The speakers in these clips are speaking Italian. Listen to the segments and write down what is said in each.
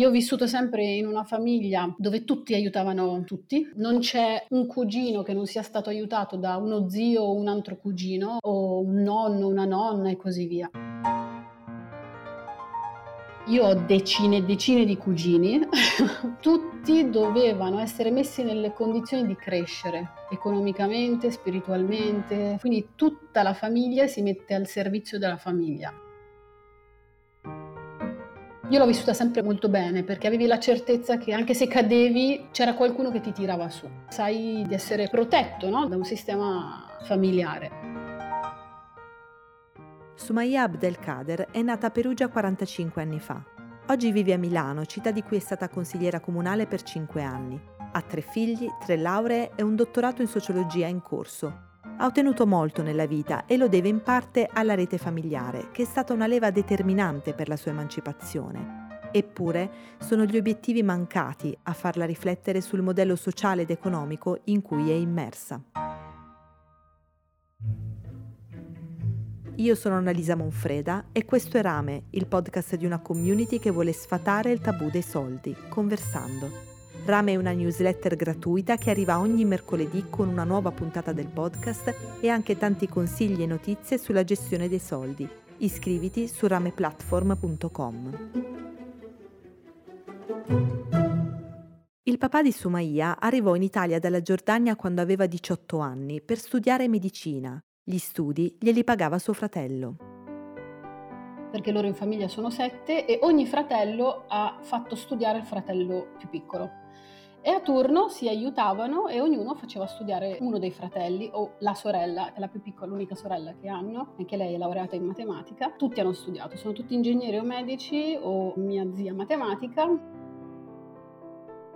Io ho vissuto sempre in una famiglia dove tutti aiutavano tutti, non c'è un cugino che non sia stato aiutato da uno zio o un altro cugino o un nonno, una nonna e così via. Io ho decine e decine di cugini, tutti dovevano essere messi nelle condizioni di crescere economicamente, spiritualmente, quindi tutta la famiglia si mette al servizio della famiglia. Io l'ho vissuta sempre molto bene perché avevi la certezza che anche se cadevi c'era qualcuno che ti tirava su. Sai di essere protetto no? da un sistema familiare. Sumaya Abdelkader è nata a Perugia 45 anni fa. Oggi vive a Milano, città di cui è stata consigliera comunale per 5 anni. Ha tre figli, tre lauree e un dottorato in sociologia in corso. Ha ottenuto molto nella vita e lo deve in parte alla rete familiare, che è stata una leva determinante per la sua emancipazione. Eppure sono gli obiettivi mancati a farla riflettere sul modello sociale ed economico in cui è immersa. Io sono Annalisa Monfreda e questo è Rame, il podcast di una community che vuole sfatare il tabù dei soldi, conversando. Rame è una newsletter gratuita che arriva ogni mercoledì con una nuova puntata del podcast e anche tanti consigli e notizie sulla gestione dei soldi. Iscriviti su rameplatform.com. Il papà di Sumaya arrivò in Italia dalla Giordania quando aveva 18 anni per studiare medicina. Gli studi glieli pagava suo fratello. Perché loro in famiglia sono sette e ogni fratello ha fatto studiare il fratello più piccolo e a turno si aiutavano e ognuno faceva studiare uno dei fratelli o la sorella, è la più piccola, l'unica sorella che hanno, anche lei è laureata in matematica. Tutti hanno studiato, sono tutti ingegneri o medici o mia zia matematica.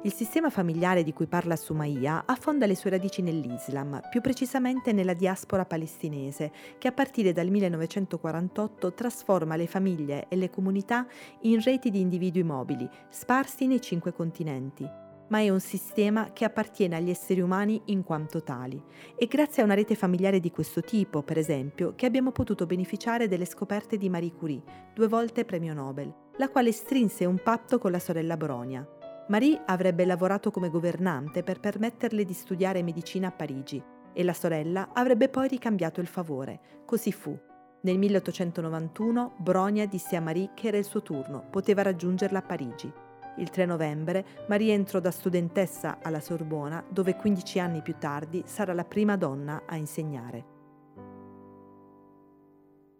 Il sistema familiare di cui parla Sumaya affonda le sue radici nell'Islam, più precisamente nella diaspora palestinese, che a partire dal 1948 trasforma le famiglie e le comunità in reti di individui mobili, sparsi nei cinque continenti ma è un sistema che appartiene agli esseri umani in quanto tali. E grazie a una rete familiare di questo tipo, per esempio, che abbiamo potuto beneficiare delle scoperte di Marie Curie, due volte premio Nobel, la quale strinse un patto con la sorella Bronia. Marie avrebbe lavorato come governante per permetterle di studiare medicina a Parigi e la sorella avrebbe poi ricambiato il favore. Così fu. Nel 1891 Bronia disse a Marie che era il suo turno, poteva raggiungerla a Parigi. Il 3 novembre Maria entrò da studentessa alla Sorbona, dove 15 anni più tardi sarà la prima donna a insegnare.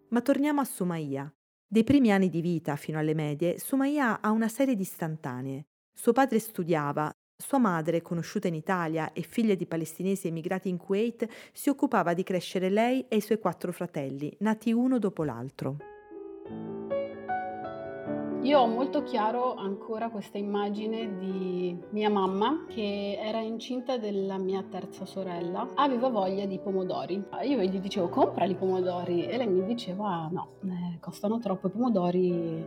Ma torniamo a Sumaya. Dei primi anni di vita fino alle medie, Sumaya ha una serie di istantanee. Suo padre studiava, sua madre, conosciuta in Italia e figlia di palestinesi emigrati in Kuwait, si occupava di crescere lei e i suoi quattro fratelli, nati uno dopo l'altro. Io ho molto chiaro ancora questa immagine di mia mamma che era incinta della mia terza sorella, aveva voglia di pomodori. Io gli dicevo compra i pomodori e lei mi diceva no, eh, costano troppo i pomodori.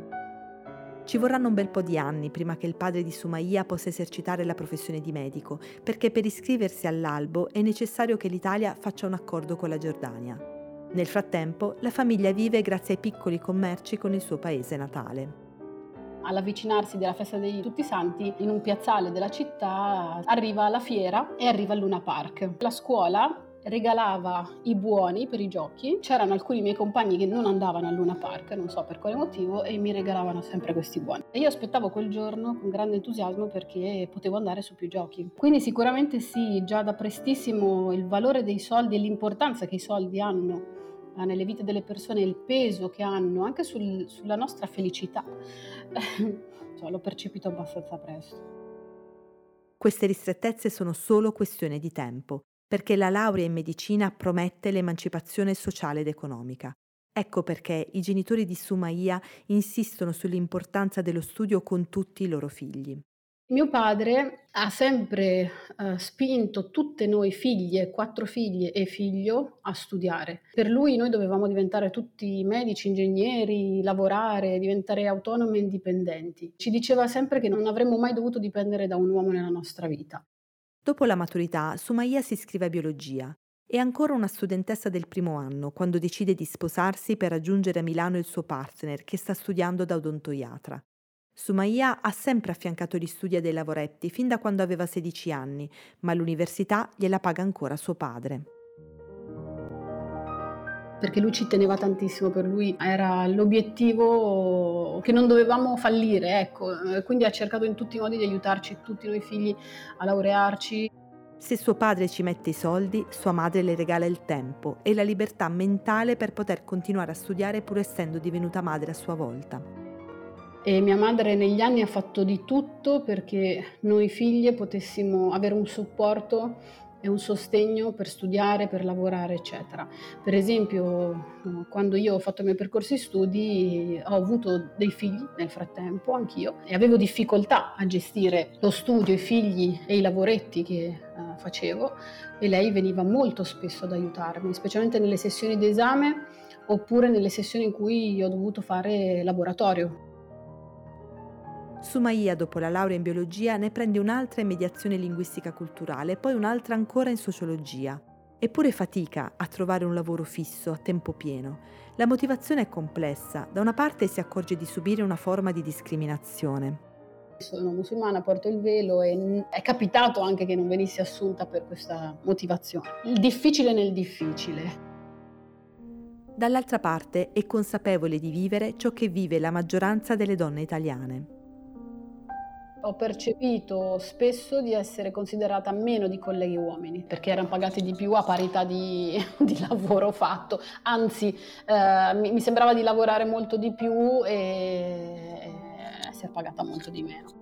Ci vorranno un bel po' di anni prima che il padre di Sumaya possa esercitare la professione di medico, perché per iscriversi all'albo è necessario che l'Italia faccia un accordo con la Giordania. Nel frattempo, la famiglia vive grazie ai piccoli commerci con il suo paese natale all'avvicinarsi della festa dei Tutti Santi, in un piazzale della città arriva la fiera e arriva il Luna Park. La scuola regalava i buoni per i giochi. C'erano alcuni miei compagni che non andavano al Luna Park, non so per quale motivo, e mi regalavano sempre questi buoni. E io aspettavo quel giorno con grande entusiasmo perché potevo andare su più giochi. Quindi sicuramente sì, già da prestissimo il valore dei soldi e l'importanza che i soldi hanno nelle vite delle persone, il peso che hanno anche sul, sulla nostra felicità, cioè, l'ho percepito abbastanza presto. Queste ristrettezze sono solo questione di tempo, perché la laurea in medicina promette l'emancipazione sociale ed economica. Ecco perché i genitori di Sumaya insistono sull'importanza dello studio con tutti i loro figli. Mio padre ha sempre uh, spinto tutte noi figlie, quattro figlie e figlio, a studiare. Per lui noi dovevamo diventare tutti medici, ingegneri, lavorare, diventare autonomi e indipendenti. Ci diceva sempre che non avremmo mai dovuto dipendere da un uomo nella nostra vita. Dopo la maturità, Sumaya si iscrive a biologia. È ancora una studentessa del primo anno quando decide di sposarsi per raggiungere a Milano il suo partner che sta studiando da odontoiatra. Sumaya ha sempre affiancato gli studi a dei lavoretti fin da quando aveva 16 anni, ma l'università gliela paga ancora suo padre perché lui ci teneva tantissimo, per lui era l'obiettivo che non dovevamo fallire, ecco, quindi ha cercato in tutti i modi di aiutarci tutti noi figli a laurearci. Se suo padre ci mette i soldi, sua madre le regala il tempo e la libertà mentale per poter continuare a studiare pur essendo divenuta madre a sua volta. E mia madre negli anni ha fatto di tutto perché noi figlie potessimo avere un supporto e un sostegno per studiare, per lavorare, eccetera. Per esempio, quando io ho fatto i miei percorsi di studi, ho avuto dei figli nel frattempo, anch'io, e avevo difficoltà a gestire lo studio, i figli e i lavoretti che uh, facevo e lei veniva molto spesso ad aiutarmi, specialmente nelle sessioni d'esame oppure nelle sessioni in cui ho dovuto fare laboratorio Sumaiya, dopo la laurea in biologia, ne prende un'altra in mediazione linguistica culturale e poi un'altra ancora in sociologia. Eppure fatica a trovare un lavoro fisso a tempo pieno. La motivazione è complessa. Da una parte si accorge di subire una forma di discriminazione. Sono musulmana, porto il velo e è capitato anche che non venissi assunta per questa motivazione. Il difficile nel difficile. Dall'altra parte è consapevole di vivere ciò che vive la maggioranza delle donne italiane. Ho percepito spesso di essere considerata meno di colleghi uomini, perché erano pagati di più a parità di, di lavoro fatto, anzi eh, mi, mi, sembrava di lavorare molto di più e, e essere pagata molto di meno.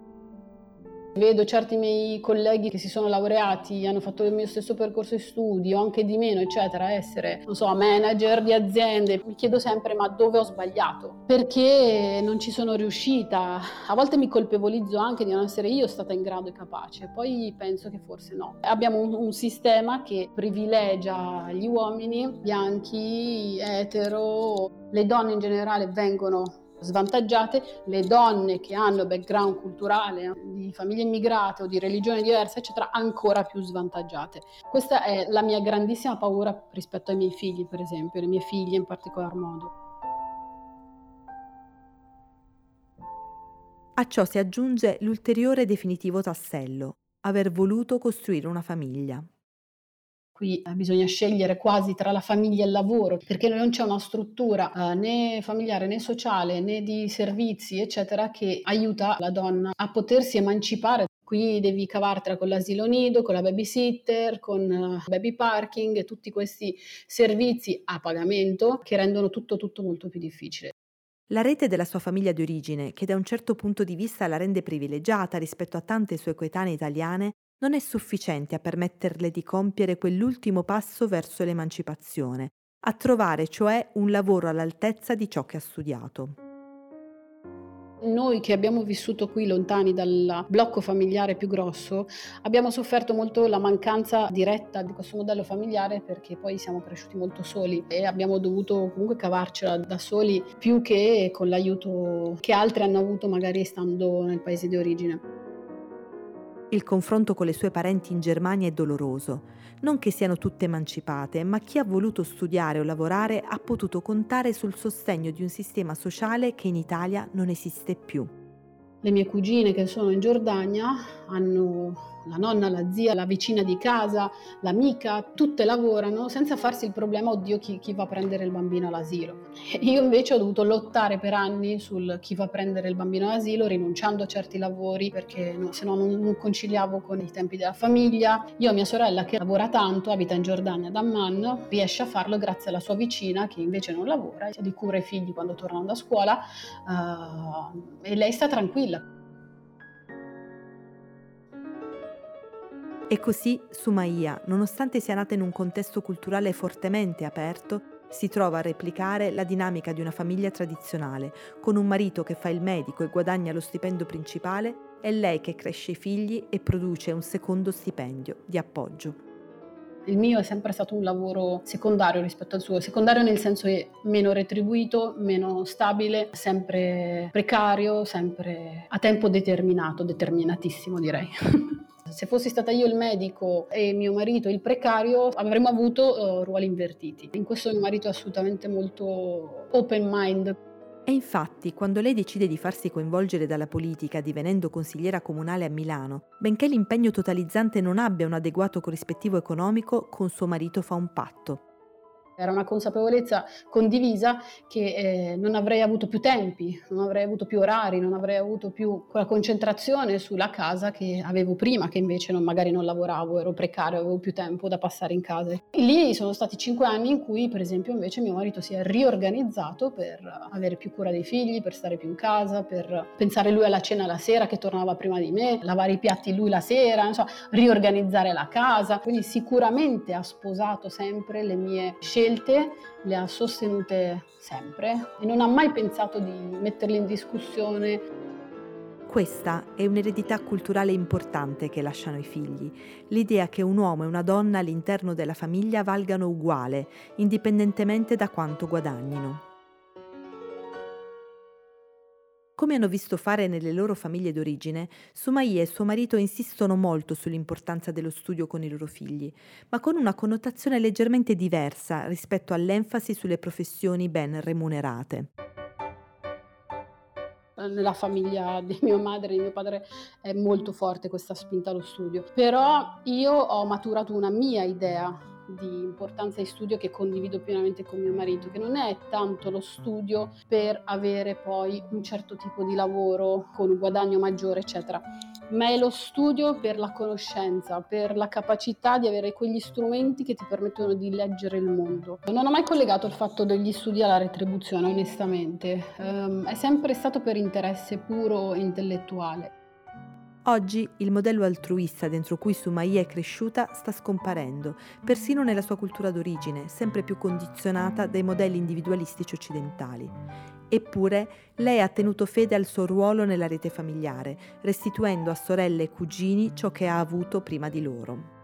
Vedo certi miei colleghi che si sono laureati, hanno fatto il mio stesso percorso di studi o anche di meno, eccetera, essere, non so, manager di aziende. Mi chiedo sempre ma dove ho sbagliato? Perché non ci sono riuscita? A volte mi colpevolizzo anche di non essere io stata in grado e capace, poi penso che forse no. Abbiamo un, un sistema che privilegia gli uomini bianchi, etero, le donne in generale vengono svantaggiate, le donne che hanno background culturale di famiglie immigrate o di religione diversa, eccetera, ancora più svantaggiate. Questa è la mia grandissima paura rispetto ai miei figli, per esempio, le mie figlie in particolar modo. A ciò si aggiunge l'ulteriore definitivo tassello, aver voluto costruire una famiglia. Qui eh, bisogna scegliere quasi tra la famiglia e il lavoro, perché non c'è una struttura eh, né familiare né sociale né di servizi, eccetera, che aiuta la donna a potersi emancipare. Qui devi cavartela con l'asilo nido, con la babysitter, con uh, baby parking e tutti questi servizi a pagamento che rendono tutto, tutto molto più difficile. La rete della sua famiglia di origine, che da un certo punto di vista la rende privilegiata rispetto a tante sue coetanee italiane, non è sufficiente a permetterle di compiere quell'ultimo passo verso l'emancipazione, a trovare cioè un lavoro all'altezza di ciò che ha studiato. Noi che abbiamo vissuto qui lontani dal blocco familiare più grosso abbiamo sofferto molto la mancanza diretta di questo modello familiare perché poi siamo cresciuti molto soli e abbiamo dovuto comunque cavarcela da soli più che con l'aiuto che altri hanno avuto magari stando nel paese di origine. Il confronto con le sue parenti in Germania è doloroso. Non che siano tutte emancipate, ma chi ha voluto studiare o lavorare ha potuto contare sul sostegno di un sistema sociale che in Italia non esiste più. Le mie cugine che sono in Giordania hanno la nonna, la zia, la vicina di casa, l'amica, tutte lavorano senza farsi il problema, oddio, chi, chi va a prendere il bambino all'asilo. Io invece ho dovuto lottare per anni sul chi va a prendere il bambino all'asilo, rinunciando a certi lavori perché no, se no non, conciliavo con i tempi della famiglia. Io mia sorella che lavora tanto, abita in Giordania ad Amman, riesce a farlo grazie alla sua vicina che invece non lavora, di cura i figli quando tornano da scuola uh, e lei sta tranquilla E così Sumaiya, nonostante sia nata in un contesto culturale fortemente aperto, si trova a replicare la dinamica di una famiglia tradizionale, con un marito che fa il medico e guadagna lo stipendio principale e lei che cresce i figli e produce un secondo stipendio di appoggio. Il mio è sempre stato un lavoro secondario rispetto al suo, secondario nel senso che meno retribuito, meno stabile, sempre precario, sempre a tempo determinato, determinatissimo direi. Se fossi stata io il medico e mio marito il precario, avremmo avuto uh, ruoli invertiti. In questo mio marito è assolutamente molto open mind. E infatti, quando lei decide di farsi coinvolgere dalla politica divenendo consigliera comunale a Milano, benché l'impegno totalizzante non abbia un adeguato corrispettivo economico, con suo marito fa un patto. Era una consapevolezza condivisa che eh, non avrei avuto più tempi, non avrei avuto più orari, non avrei avuto più quella concentrazione sulla casa che avevo prima, che invece non, magari non lavoravo, ero precario, avevo più tempo da passare in casa. E lì sono stati cinque anni in cui, per esempio, invece mio marito si è riorganizzato per avere più cura dei figli, per stare più in casa, per pensare lui alla cena la sera che tornava prima di me, lavare i piatti lui la sera, insomma, riorganizzare la casa. Quindi sicuramente ha sposato sempre le mie scelte scelte le ha sostenute sempre e non ha mai pensato di metterle in discussione. Questa è un'eredità culturale importante che lasciano i figli, l'idea che un uomo e una donna all'interno della famiglia valgano uguale, indipendentemente da quanto guadagnino. Come hanno visto fare nelle loro famiglie d'origine, Sumaiya e suo marito insistono molto sull'importanza dello studio con i loro figli, ma con una connotazione leggermente diversa rispetto all'enfasi sulle professioni ben remunerate. Nella famiglia di mia madre e mio padre è molto forte questa spinta allo studio, però io ho maturato una mia idea di importanza di studio che condivido pienamente con mio marito, che non è tanto lo studio per avere poi un certo tipo di lavoro con un guadagno maggiore, eccetera, ma è lo studio per la conoscenza, per la capacità di avere quegli strumenti che ti permettono di leggere il mondo. Non ho mai collegato il fatto degli studi alla retribuzione, onestamente, um, è sempre stato per interesse puro intellettuale. Oggi il modello altruista dentro cui Sumaiya è cresciuta sta scomparendo, persino nella sua cultura d'origine, sempre più condizionata dai modelli individualistici occidentali. Eppure lei ha tenuto fede al suo ruolo nella rete familiare, restituendo a sorelle e cugini ciò che ha avuto prima di loro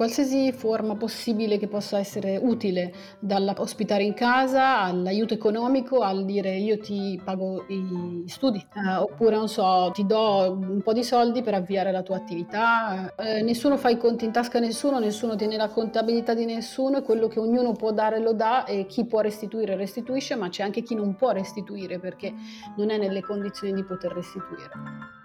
qualsiasi forma possibile che possa essere utile, dall'ospitare in casa all'aiuto economico, al dire io ti pago i studi, eh, oppure non so, ti do un po' di soldi per avviare la tua attività. Eh, nessuno fa i conti in tasca a nessuno, nessuno tiene la contabilità di nessuno e quello che ognuno può dare lo dà e chi può restituire restituisce, ma c'è anche chi non può restituire perché non è nelle condizioni di poter restituire.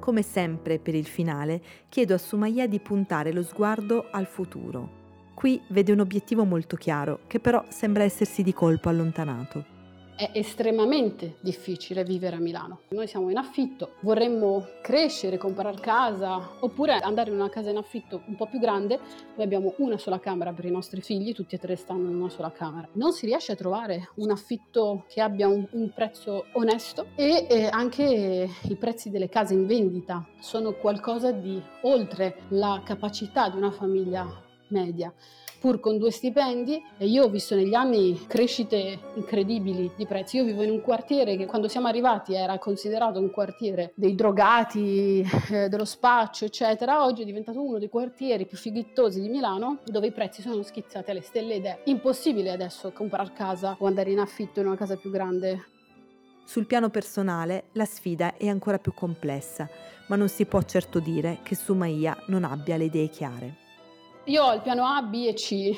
Come sempre per il finale, chiedo a Sumaya di puntare lo sguardo al futuro. Qui vede un obiettivo molto chiaro, che però sembra essersi di colpo allontanato è estremamente difficile vivere a Milano. Noi siamo in affitto, vorremmo crescere, comprare casa oppure andare in una casa in affitto un po' più grande. Noi abbiamo una sola camera per i nostri figli, tutti e tre stanno in una sola camera. Non si riesce a trovare un affitto che abbia un, un prezzo onesto e eh, anche i prezzi delle case in vendita sono qualcosa di oltre la capacità di una famiglia media pur con due stipendi e io ho visto negli anni crescite incredibili di prezzi. Io vivo in un quartiere che quando siamo arrivati era considerato un quartiere dei drogati, eh, dello spaccio, eccetera. Oggi è diventato uno dei quartieri più fighettosi di Milano dove i prezzi sono schizzati alle stelle ed è impossibile adesso comprare casa o andare in affitto in una casa più grande. Sul piano personale la sfida è ancora più complessa, ma non si può certo dire che Sumaiya non abbia le idee chiare. Io ho il piano A, B e C.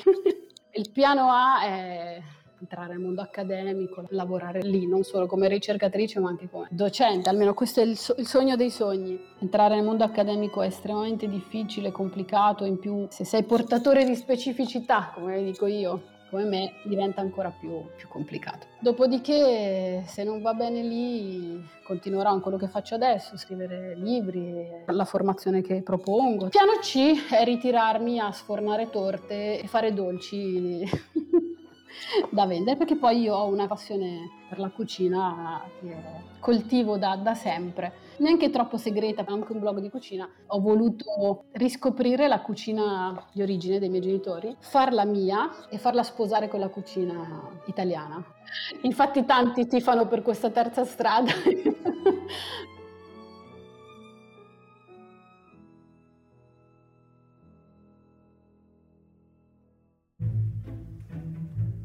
il piano A è entrare nel mondo accademico, lavorare lì, non solo come ricercatrice ma anche come docente, almeno questo è il, so- il, sogno dei sogni. Entrare nel mondo accademico è estremamente difficile, complicato, in più se sei portatore di specificità, come dico io, come me diventa ancora più, più, complicato. Dopodiché, se non va bene lì, continuerò in quello che faccio adesso, scrivere libri, la formazione che propongo. Piano C è ritirarmi a sfornare torte e fare dolci da vendere perché poi io ho una passione per la cucina che coltivo da, da, sempre, neanche troppo segreta, anche un blog di cucina. Ho voluto riscoprire la cucina di origine dei miei genitori, farla mia e farla sposare con la cucina italiana. Infatti tanti tifano per questa terza strada.